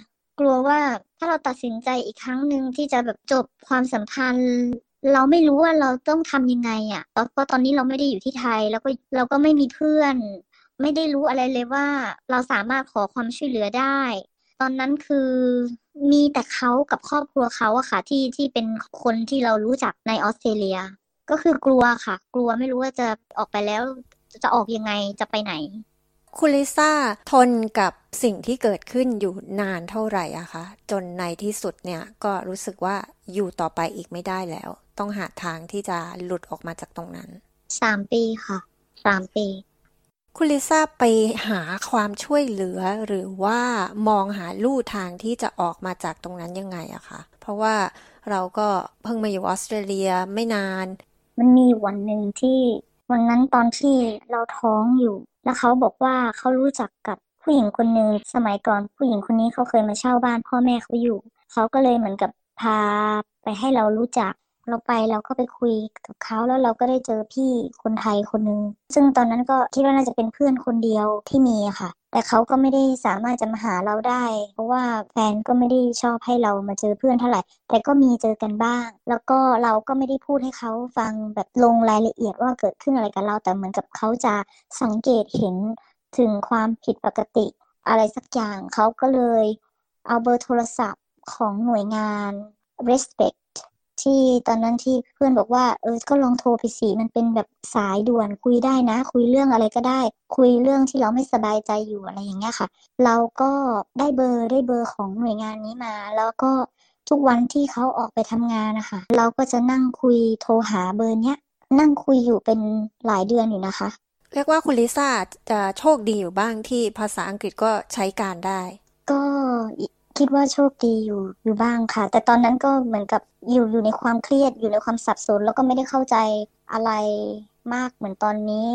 กลัวว่า ถ้าเราตัดสินใจอีกครั้งหนึ่งที่จะแบบจบความสัมพันธ์ เราไม่รู้ว่าเราต้องทำยังไงอะ่ะเพราะตอนนี้เราไม่ได้อยู่ที่ไทย แล้วก็เราก็ไม่มีเพื่อน ไม่ได้รู้อะไรเลยว่า เราสามารถขอความช่วยเหลือได้ ตอนนั้นคือมีแต่เขากับครอบครัวเขาอะค่ะ ที่ที่เป็นคนที่เรารู้จักในออสเตรเลีย ก็คือกลัวค่ะ กลัวไม่รู้ว่าจะออกไปแล้วจะออกยังไงจะไปไหน คุณลิซ่าทนกับสิ่งที่เกิดขึ้นอยู่นานเท่าไหร่อะคะ จนในที่สุดเนี่ยก็รู้สึกว่าอยู่ต่อไปอีกไม่ได้แล้ว ต้องหาทางที่จะหลุดออกมาจากตรงนั้นสามปีค่ะสามปี คุณลิซ่าไปหาความช่วยเหลือหรือว่ามองหาลู่ทางที่จะออกมาจากตรงนั้นยังไงอะคะเพราะว่าเราก็เพิ่งมาอยู่ออสเตรเลียไม่นาน มันมีวันหนึ่งที่วันนั้นตอนที่เราท้องอยู่ แล้วเขาบอกว่าเขารู้จักกับผู้หญิงคนหนึ่งสมัยก่อนผู้หญิงคนนี้เขาเคยมาเช่าบ้านพ่อแม่เขาอยู่ เขาก็เลยเหมือนกับพาไปให้เรารู้จัก เราไปเราก็ไปคุยกับเขาแล้วเราก็ได้เจอพี่คนไทยคนนึง ซึ่งตอนนั้นก็คิดว่าน่าจะเป็นเพื่อนคนเดียวที่มีค่ะ แต่เขาก็ไม่ได้สามารถจะมาหาเราได้ เพราะว่าแฟนก็ไม่ได้ชอบให้เรามาเจอเพื่อนเท่าไหร่ แต่ก็มีเจอกันบ้าง แล้วก็เราก็ไม่ได้พูดให้เขาฟังแบบลงรายละเอียดว่าเกิดขึ้นอะไรกับเรา แต่เหมือนกับเขาจะสังเกตเห็นถึงความผิดปกติอะไรสักอย่างเขาก็เลยเอาเบอร์โทรศัพท์ของหน่วยงาน respect ที่ตอนนั้นที่เพื่อนบอกว่า เออก็ลองโทรไปสิมันเป็นแบบสายด่วนคุยได้นะ คุยเรื่องอะไรก็ได้ คุยเรื่องที่เราไม่สบายใจอยู่อะไรอย่างเงี้ยค่ะ เราก็ได้เบอร์ได้เบอร์ของหน่วยงานนี้มา แล้วก็ทุกวันที่เขาออกไปทำงานนะคะเราก็จะนั่งคุยโทรหาเบอร์เนี้ยนั่งคุยอยู่เป็นหลายเดือนอยู่นะคะ เรียกว่าคุณลิซ่าจะโชคดีอยู่บ้างที่ภาษาอังกฤษก็ใช้การได้ ก็ คิดว่าโชคดีอยู่อยู่บ้างค่ะ แต่ตอนนั้นก็เหมือนกับอยู่อยู่ในความเครียดอยู่ในความสับสน แล้วก็ไม่ได้เข้าใจอะไรมากเหมือนตอนนี้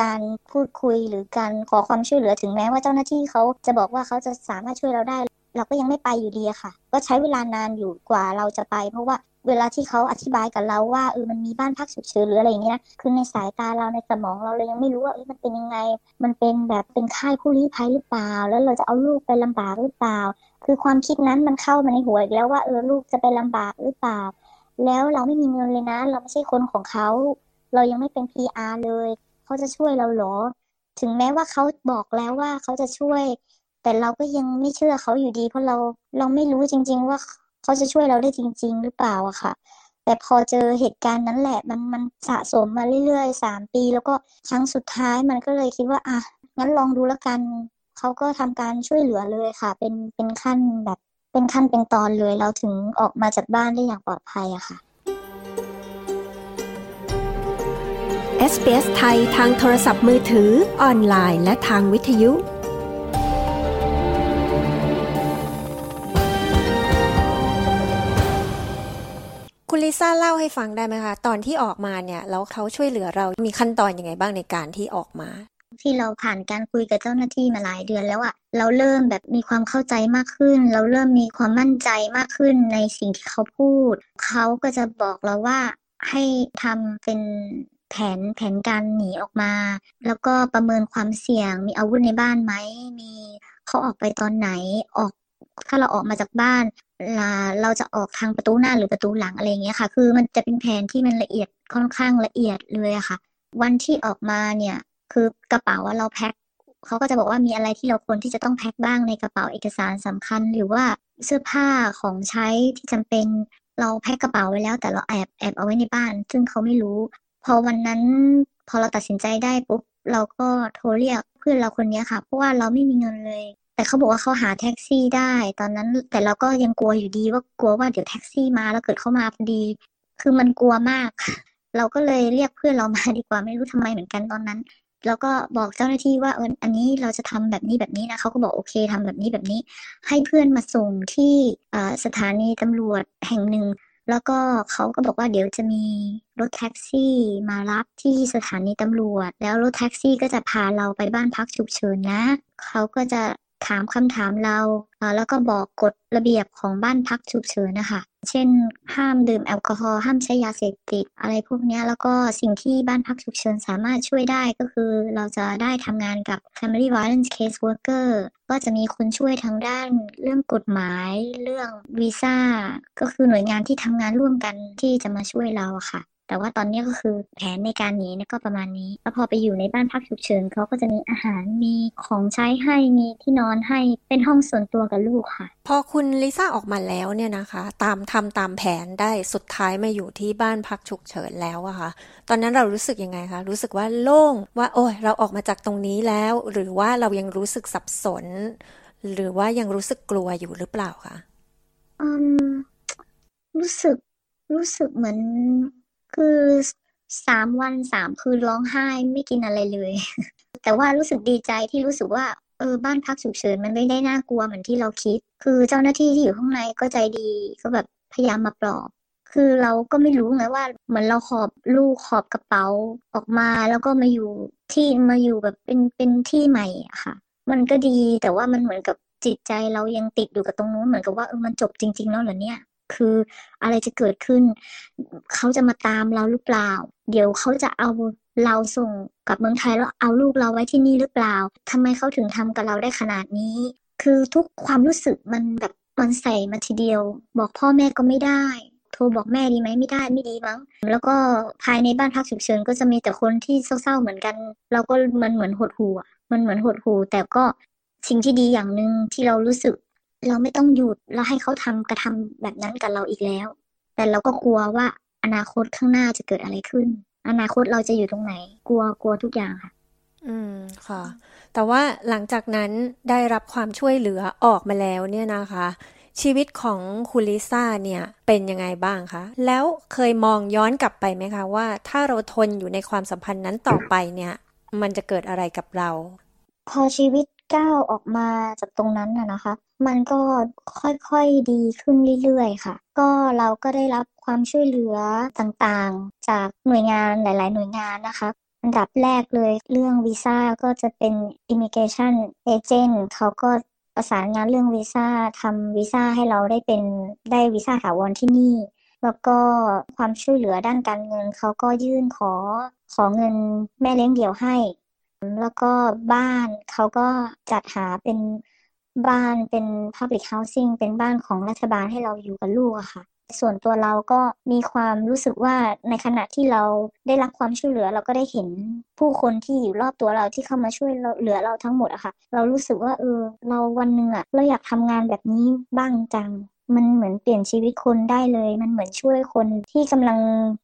การพูดคุยหรือการขอความช่วยเหลือถึงแม้ว่าเจ้าหน้าที่เขาจะบอกว่าเขาจะสามารถช่วยเราได้ เราก็ยังไม่ไปอยู่ดีค่ะ ก็ใช้เวลานานอยู่กว่าเราจะไป เพราะว่าเวลาที่เขาอธิบายกับเราว่าเออมันมีบ้านพักฉุกเฉินหรืออะไรอย่างเงี้ยนะคือในสายตาเราในสมองเราเลยยังไม่รู้ว่าเออมันเป็นยังไง มันเป็นแบบเป็นค่ายผู้ลี้ภัยหรือเปล่า แล้วเราจะเอาลูกไปลำบากหรือเปล่า คือความคิดนั้นมันเข้ามาในหัวอีกแล้วว่าเออลูกจะไปลำบากหรือเปล่า แล้วเราไม่มีเงินเลยนะ เราไม่ใช่คนของเขา เรายังไม่เป็น PR เลย เขาจะช่วยเราหรอ ถึงแม้ว่าเขาบอกแล้วว่าเขาจะช่วย แต่เราก็ยังไม่เชื่อเขาอยู่ดี เพราะเราเราไม่รู้จริง ๆ ว่าเขาจะช่วยเราได้จริง ๆ หรือเปล่าอะค่ะ แต่พอเจอเหตุการณ์นั้นแหละ มันมันสะสมมาเรื่อยๆสามปี แล้วก็ครั้งสุดท้ายมันก็เลยคิดว่าอะงั้นลองดูแล้วกัน เขาก็ทำการช่วยเหลือเลยค่ะ เป็นเป็นขั้นแบบเป็นขั้นเป็นตอนเลยเราถึงออกมาจากบ้านได้อย่างปลอดภัยอะค่ะ SBS ไทยทางโทรศัพท์มือถือออนไลน์ และทางวิทยุ คุณลิซ่าเล่าให้ฟังได้ไหมคะ ตอนที่ออกมาเนี่ย แล้วเขาช่วยเหลือเรามีขั้นตอนยังไงบ้างในการที่ออกมา ที่เราผ่านการคุยกับเจ้าหน้าที่มาหลายเดือนแล้วอะเราเริ่มแบบมีความเข้าใจมากขึ้น เราเริ่มมีความมั่นใจมากขึ้นในสิ่งที่เขาพูด เขาก็จะบอกเราว่าให้ทำเป็นแผนแผนการหนีออกมา แล้วก็ประเมินความเสี่ยง มีอาวุธในบ้านไหม มีเขาออกไปตอนไหนออกถ้าเราออกมาจากบ้านเราจะออกทางประตูหน้าหรือประตูหลังอะไรเงี้ยค่ะ คือมันจะเป็นแผนที่มันละเอียดค่อนข้างละเอียดเลยอะค่ะ วันที่ออกมาเนี่ย คือกระเป๋าว่าเราแพ็คเขาก็จะบอกว่ามีอะไรที่เราควรที่จะต้องแพ็คบ้างในกระเป๋าเอกสารสำคัญ หรือว่าเสื้อผ้าของใช้ที่จำเป็นเราแพ็คกระเป๋าไว้แล้ว แต่เราแอบแอบเอาไว้ในบ้าน ซึ่งเขาไม่รู้ พอวันนั้นพอเราตัดสินใจได้ปุ๊บเราก็โทรเรียกเพื่อนเราคนนี้ค่ะ เพราะว่าเราไม่มีเงินเลย แต่เขาบอกว่าเขาหาแท็กซี่ได้ ตอนนั้นแต่เราก็ยังกลัวอยู่ดีว่ากลัวว่าเดี๋ยวแท็กซี่มาแล้วเกิดเข้ามาพอดี คือมันกลัวมาก เราก็เลยเรียกเพื่อนเรามาดีกว่าไม่รู้ทำไมเหมือนกันตอนนั้น แล้วก็บอกเจ้าหน้าที่ว่าเอออันนี้เราจะทำแบบนี้แบบนี้นะเขาก็บอกโอเคทำแบบนี้แบบนี้ ให้เพื่อนมาส่งที่สถานีตำรวจแห่งหนึ่ง แล้วก็เขาก็บอกว่าเดี๋ยวจะมีรถแท็กซี่มารับที่สถานีตำรวจ แล้วรถแท็กซี่ก็จะพาเราไปบ้านพักฉุกเฉินนะเขาก็จะถามคำถามเราแล้วก็บอกกฎระเบียบของบ้านพักฉุกเฉินนะคะ เช่น ห้ามดื่มแอลกอฮอล์ห้ามใช้ยาเสพติดอะไรพวกนี้แล้วก็สิ่งที่บ้านพักฉุกเฉินสามารถช่วยได้ก็คือเราจะได้ทำงานกับ Family Violence Case Worker ก็จะมีคนช่วยทางด้านเรื่องกฎหมาย เรื่องวีซ่าก็คือหน่วยงานที่ทำงานร่วมกันที่จะมาช่วยเราค่ะ แต่ว่าตอนนี้ก็คือแผนในการหนีเนี่ยก็ประมาณนี้ แล้วพอไปอยู่ในบ้านพักฉุกเฉินเขาก็จะมีอาหารมีของใช้ให้มีที่นอนให้เป็นห้องส่วนตัวกับลูกค่ะ พอคุณลิซ่าออกมาแล้วเนี่ยนะคะ ตามทำตามแผนได้สุดท้ายมาอยู่ที่บ้านพักฉุกเฉินแล้วอะคะ่ะ ตอนนั้นเรารู้สึกยังไงคะรู้สึกว่าโล่งว่า โอ้ยเราออกมาจากตรงนี้แล้ว หรือว่าเรายังรู้สึกสับสน หรือว่ายังรู้สึกกลัวอยู่หรือเปล่าคะอืมรู้สึกรู้สึกเหมือน คือสามวันสามคืนร้องไห้ไม่กินอะไรเลย แต่ว่ารู้สึกดีใจที่รู้สึกว่าเออบ้านพักฉุกเฉินมันไม่ได้น่ากลัวเหมือนที่เราคิด คือเจ้าหน้าที่ที่อยู่ข้างในก็ใจดีก็แบบพยายามมาปลอบ คือเราก็ไม่รู้ไงว่าเหมือนเราขอบลูกขอบกระเป๋าออกมาแล้วก็มาอยู่ที่มาอยู่แบบเป็นเป็นที่ใหม่อะค่ะ มันก็ดีแต่ว่ามันเหมือนกับจิตใจเรายังติดอยู่กับตรงนู้นเหมือนกับว่าเออมันจบจริง ๆ แล้วเหรอเนี่ย คืออะไรจะเกิดขึ้น เขาจะมาตามเราหรือเปล่า เดี๋ยวเขาจะเอาเราส่งกับเมืองไทยแล้วเอาลูกเราไว้ที่นี่หรือเปล่าทำไมเขาถึงทำกับเราได้ขนาดนี้ คือทุกความรู้สึกมันแบบมันใส่มาทีเดียว บอกพ่อแม่ก็ไม่ได้ โทรบอกแม่ดีไหมไม่ได้ไม่ดีมั้ง แล้วก็ภายในบ้านพักฉุกเฉินก็จะมีแต่คนที่เศร้าๆเหมือนกัน เราก็มันเหมือนหดหู่มันเหมือนหดหูแต่ก็สิ่งที่ดีอย่างหนึ่งที่เรารู้สึก เราไม่ต้องหยุดแล้วให้เขาทำกระทำแบบนั้นกับเราอีกแล้ว แต่เราก็กลัวว่าอนาคตข้างหน้าจะเกิดอะไรขึ้น อนาคตเราจะอยู่ตรงไหน กลัวกลัวทุกอย่างค่ะ อืมค่ะ แต่ว่าหลังจากนั้นได้รับความช่วยเหลือออกมาแล้วเนี่ยนะคะ ชีวิตของคุณลิซ่าเนี่ยเป็นยังไงบ้างคะแล้วเคยมองย้อนกลับไปไหมคะว่า ถ้าเราทนอยู่ในความสัมพันธ์นั้นต่อไปเนี่ย มันจะเกิดอะไรกับเรา พอชีวิต ก้าวออกมาจากตรงนั้นน่ะนะคะ มันก็ค่อยๆดีขึ้นเรื่อยๆค่ะ ก็เราก็ได้รับความช่วยเหลือต่างๆ จากหน่วยงานหลาย ๆ หน่วยงานนะคะอันดับแรกเลยเรื่องวีซ่าก็จะเป็น immigration agent เขาก็ประสานงานเรื่องวีซ่าทำวีซ่าให้เราได้เป็นได้วีซ่าถาวรที่นี่ แล้วก็ความช่วยเหลือด้านการเงินเขาก็ยื่นขอขอเงินแม่เลี้ยงเดี่ยวให้ แล้วก็บ้านเขาก็จัดหาเป็นบ้านเป็น Public Housing เป็นบ้านของรัฐบาลให้เราอยู่กับลูกอะค่ะ ส่วนตัวเราก็มีความรู้สึกว่าในขณะที่เราได้รับความช่วยเหลือ เราก็ได้เห็นผู้คนที่อยู่รอบตัวเราที่เข้ามาช่วยเหลือเราทั้งหมดอะค่ะ เรารู้สึกว่าเออ เราวันหนึ่งอะเราอยากทำงานแบบนี้บ้างจัง มันเหมือนเปลี่ยนชีวิตคนได้เลย มันเหมือนช่วยคนที่กำลัง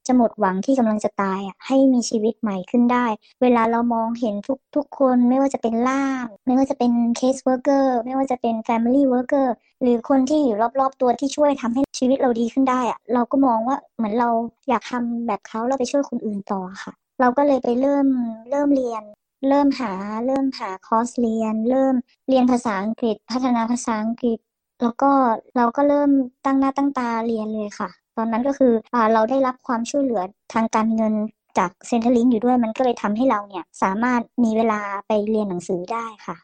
จะหมดหวังที่กำลังจะตายอะให้มีชีวิตใหม่ขึ้นได้ เวลาเรามองเห็นทุกทุกคนไม่ว่าจะเป็นล่าม ไม่ว่าจะเป็น caseworker ไม่ว่าจะเป็น family worker หรือคนที่อยู่รอบๆตัวที่ช่วยทำให้ชีวิตเราดีขึ้นได้อะเราก็มองว่าเหมือนเราอยากทำแบบเขาเราไปช่วยคนอื่นต่อค่ะ เราก็เลยไปเริ่มเริ่มเรียนเริ่มหาเริ่มหาคอร์สเรียน เริ่มเรียนภาษาอังกฤษ พัฒนาภาษาอังกฤษ แล้วก็เราก็เริ่มตั้งหน้าตั้งตาเรียนเลยค่ะ ตอนนั้นก็คืออเราได้รับความช่วยเหลือทางการเงินจากเซ็นทรัลลิงอยู่ด้วยมันก็เลยทำให้เราเนี่ยสามารถมีเวลาไปเรียนหนังสือได้ค่ะ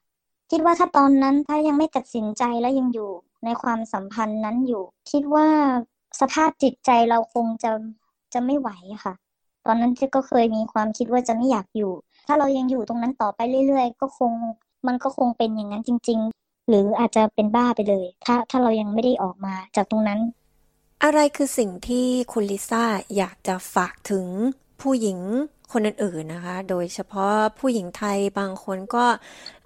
คิดว่าถ้าตอนนั้นถ้ายังไม่ตัดสินใจแล้วยังอยู่ในความสัมพันธ์นั้นอยู่ คิดว่าสภาพจิตใจเราคงจะจะไม่ไหวค่ะ ตอนนั้นก็เคยมีความคิดว่าจะไม่อยากอยู่ ถ้าเรายังอยู่ตรงนั้นต่อไปเรื่อย ๆ ก็คงมันก็คงเป็นอย่างนั้นจริง หรืออาจจะเป็นบ้าไปเลย ถ้าถ้าเรายังไม่ได้ออกมาจากตรงนั้น อะไรคือสิ่งที่คุณลิซ่าอยากจะฝากถึงผู้หญิงคนอื่นๆนะคะ โดยเฉพาะผู้หญิงไทยบางคนก็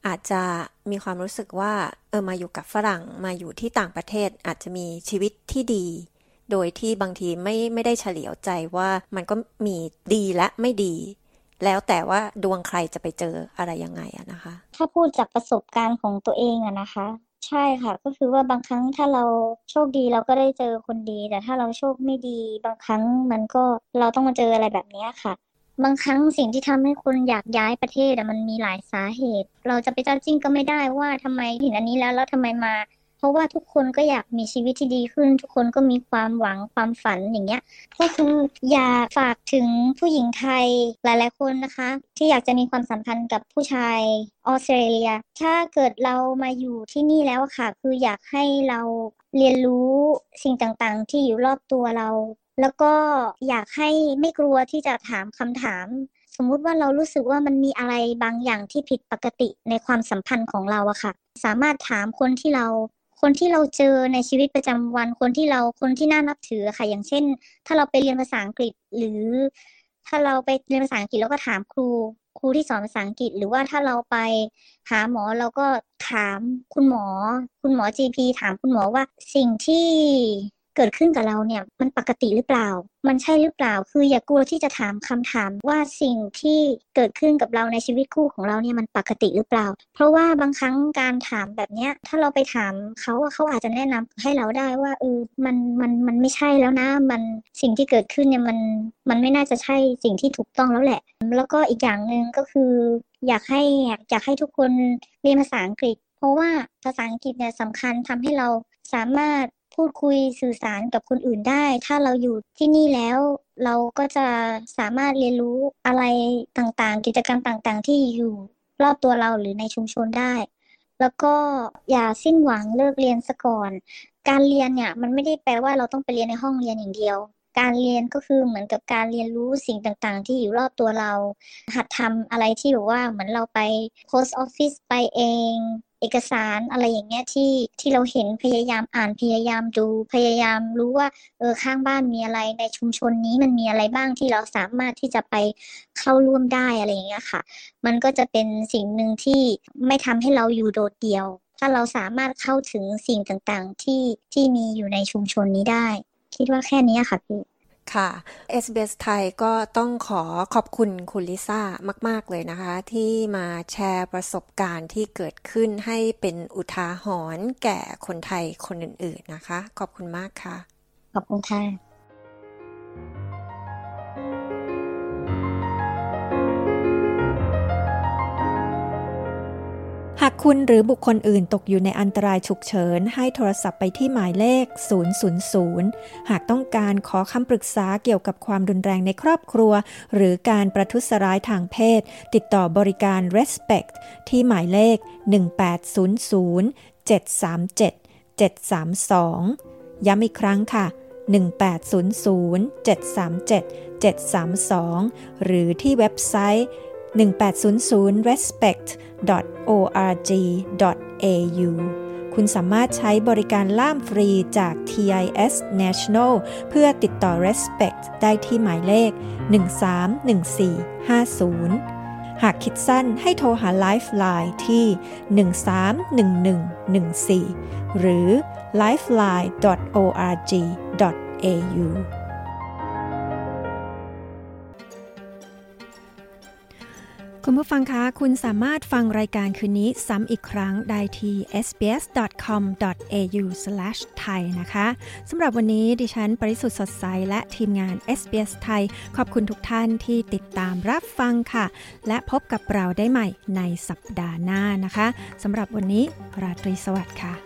อาจจะมีความรู้สึกว่าเออมาอยู่กับฝรั่งมาอยู่ที่ต่างประเทศอาจจะมีชีวิตที่ดี โดยที่บางทีไม่ไม่ได้เฉลียวใจว่ามันก็มีดีและไม่ดี แล้วแต่ว่าดวงใครจะไปเจออะไรยังไงอะนะคะ ถ้าพูดจากประสบการณ์ของตัวเองอะนะคะ ใช่ค่ะ ก็คือว่าบางครั้งถ้าเราโชคดีเราก็ได้เจอคนดี แต่ถ้าเราโชคไม่ดี บางครั้งมันก็เราต้องมาเจออะไรแบบนี้ค่ะ บางครั้งสิ่งที่ทำให้คนอยากย้ายประเทศมันมีหลายสาเหตุ เราจะไปจ้าจิ้งก็ไม่ได้ว่าทำไมเห็นอันนี้แล้วแล้วทำไมมา ราะว่าทุกคนก็อยากมีชีวิตที่ดีขึ้น ทุกคนก็มีความหวังความฝันอย่างเงี้ยก็คืออยากฝากถึงผู้หญิงไทยหลาย ๆ คนนะคะ ที่อยากจะมีความสัมพันธ์กับผู้ชายออสเตรเลีย ถ้าเกิดเรามาอยู่ที่นี่แล้วค่ะ คืออยากให้เราเรียนรู้สิ่งต่างๆ ที่อยู่รอบตัวเรา แล้วก็อยากให้ไม่กลัวที่จะถามคำถามสมมุติว่าเรารู้สึกว่ามันมีอะไรบางอย่างที่ผิดปกติในความสัมพันธ์ของเราอะค่ะ สามารถถามคนที่เรา คนที่เราเจอในชีวิตประจำวัน คนที่เราคนที่น่านับถือค่ะ อย่างเช่น ถ้าเราไปเรียนภาษาอังกฤษหรือ ถ้าเราไปเรียนภาษาอังกฤษแล้วก็ถามครูครูที่สอนภาษาอังกฤษ หรือว่าถ้าเราไปหาหมอเราก็ถามคุณหมอ คุณหมอ GP ถามคุณหมอว่าสิ่งที่ เกิดขึ้นกับเราเนี่ยมันปกติหรือเปล่า มันใช่หรือเปล่า คืออย่ากลัวที่จะถามคำถามว่าสิ่งที่เกิดขึ้นกับเราในชีวิตคู่ของเราเนี่ยมันปกติหรือเปล่า เพราะว่าบางครั้งการถามแบบเนี้ยถ้าเราไปถามเขาเขาอาจจะแนะนำให้เราได้ว่าเออมันมันมันไม่ใช่แล้วนะ มันสิ่งที่เกิดขึ้นเนี่ยมันมันไม่น่าจะใช่สิ่งที่ถูกต้องแล้วแหละ แล้วก็อีกอย่างหนึ่งก็คือ อยากให้อยากให้ทุกคนเรียนภาษาอังกฤษ เพราะว่าภาษาอังกฤษเนี่ยสำคัญทำให้เราสามารถ พูดคุยสื่อสารกับคนอื่นได้ ถ้าเราอยู่ที่นี่แล้วเราก็จะสามารถเรียนรู้อะไรต่างๆ กิจกรรมต่างๆ ที่อยู่รอบตัวเราหรือในชุมชนได้ แล้วก็อย่าสิ้นหวังเลิกเรียนซะก่อน การเรียนเนี่ยมันไม่ได้แปลว่าเราต้องไปเรียนในห้องเรียนอย่างเดียว การเรียนก็คือเหมือนกับการเรียนรู้สิ่งต่างๆ ที่อยู่รอบตัวเรา หัดทำอะไรที่แบบว่าเหมือนเราไป post office ไปเอง เอกสารอะไรอย่างเงี้ยที่ที่เราเห็นพยายามอ่านพยายามดูพยายามรู้ว่าเออข้างบ้านมีอะไรในชุมชนนี้มันมีอะไรบ้างที่เราสามารถที่จะไปเข้าร่วมได้อะไรอย่างเงี้ยค่ะ มันก็จะเป็นสิ่งหนึ่งที่ไม่ทำให้เราอยู่โดดเดี่ยว ถ้าเราสามารถเข้าถึงสิ่งต่างๆที่ที่มีอยู่ในชุมชนนี้ได้ คิดว่าแค่นี้ค่ะพี่ ค่ะ SBS ไทยก็ต้องขอขอบคุณคุณลิซ่ามาก ๆ เลยนะคะ ที่มาแชร์ประสบการณ์ที่เกิดขึ้นให้เป็นอุทาหรณ์แก่คนไทยคนอื่น ๆ นะคะ ขอบคุณมากค่ะ ขอบคุณค่ะ หากคุณหรือบุคคลอื่นตกอยู่ในอันตรายฉุกเฉิน ให้โทรศัพท์ไปที่หมายเลข 000 หากต้องการขอคำปรึกษาเกี่ยวกับความรุนแรงในครอบครัว หรือการประทุษร้ายทางเพศ ติดต่อบริการ Respect ที่หมายเลข 1800 737 732 ย้ำอีกครั้งค่ะ 1800 737 732 หรือที่เว็บไซต์ 1800 respect org.au คุณสามารถใช้บริการล่ามฟรีจาก TIS National เพื่อติดต่อ Respect ได้ที่หมายเลข 131450 หากคิดสั้นให้โทรหา Lifeline ที่ 131114 หรือ lifeline.org.au คุณผู้ฟังคะ คุณสามารถฟังรายการคืนนี้ซ้ำอีกครั้งได้ที่ sbs.com.au/thai นะคะสำหรับวันนี้ดิฉันปริสุทธ์สดใส และทีมงาน SBS ไทย ขอบคุณทุกท่านที่ติดตามรับฟังค่ะ และพบกับเราได้ใหม่ในสัปดาห์หน้านะคะสำหรับวันนี้ราตรีสวัสดิ์ค่ะ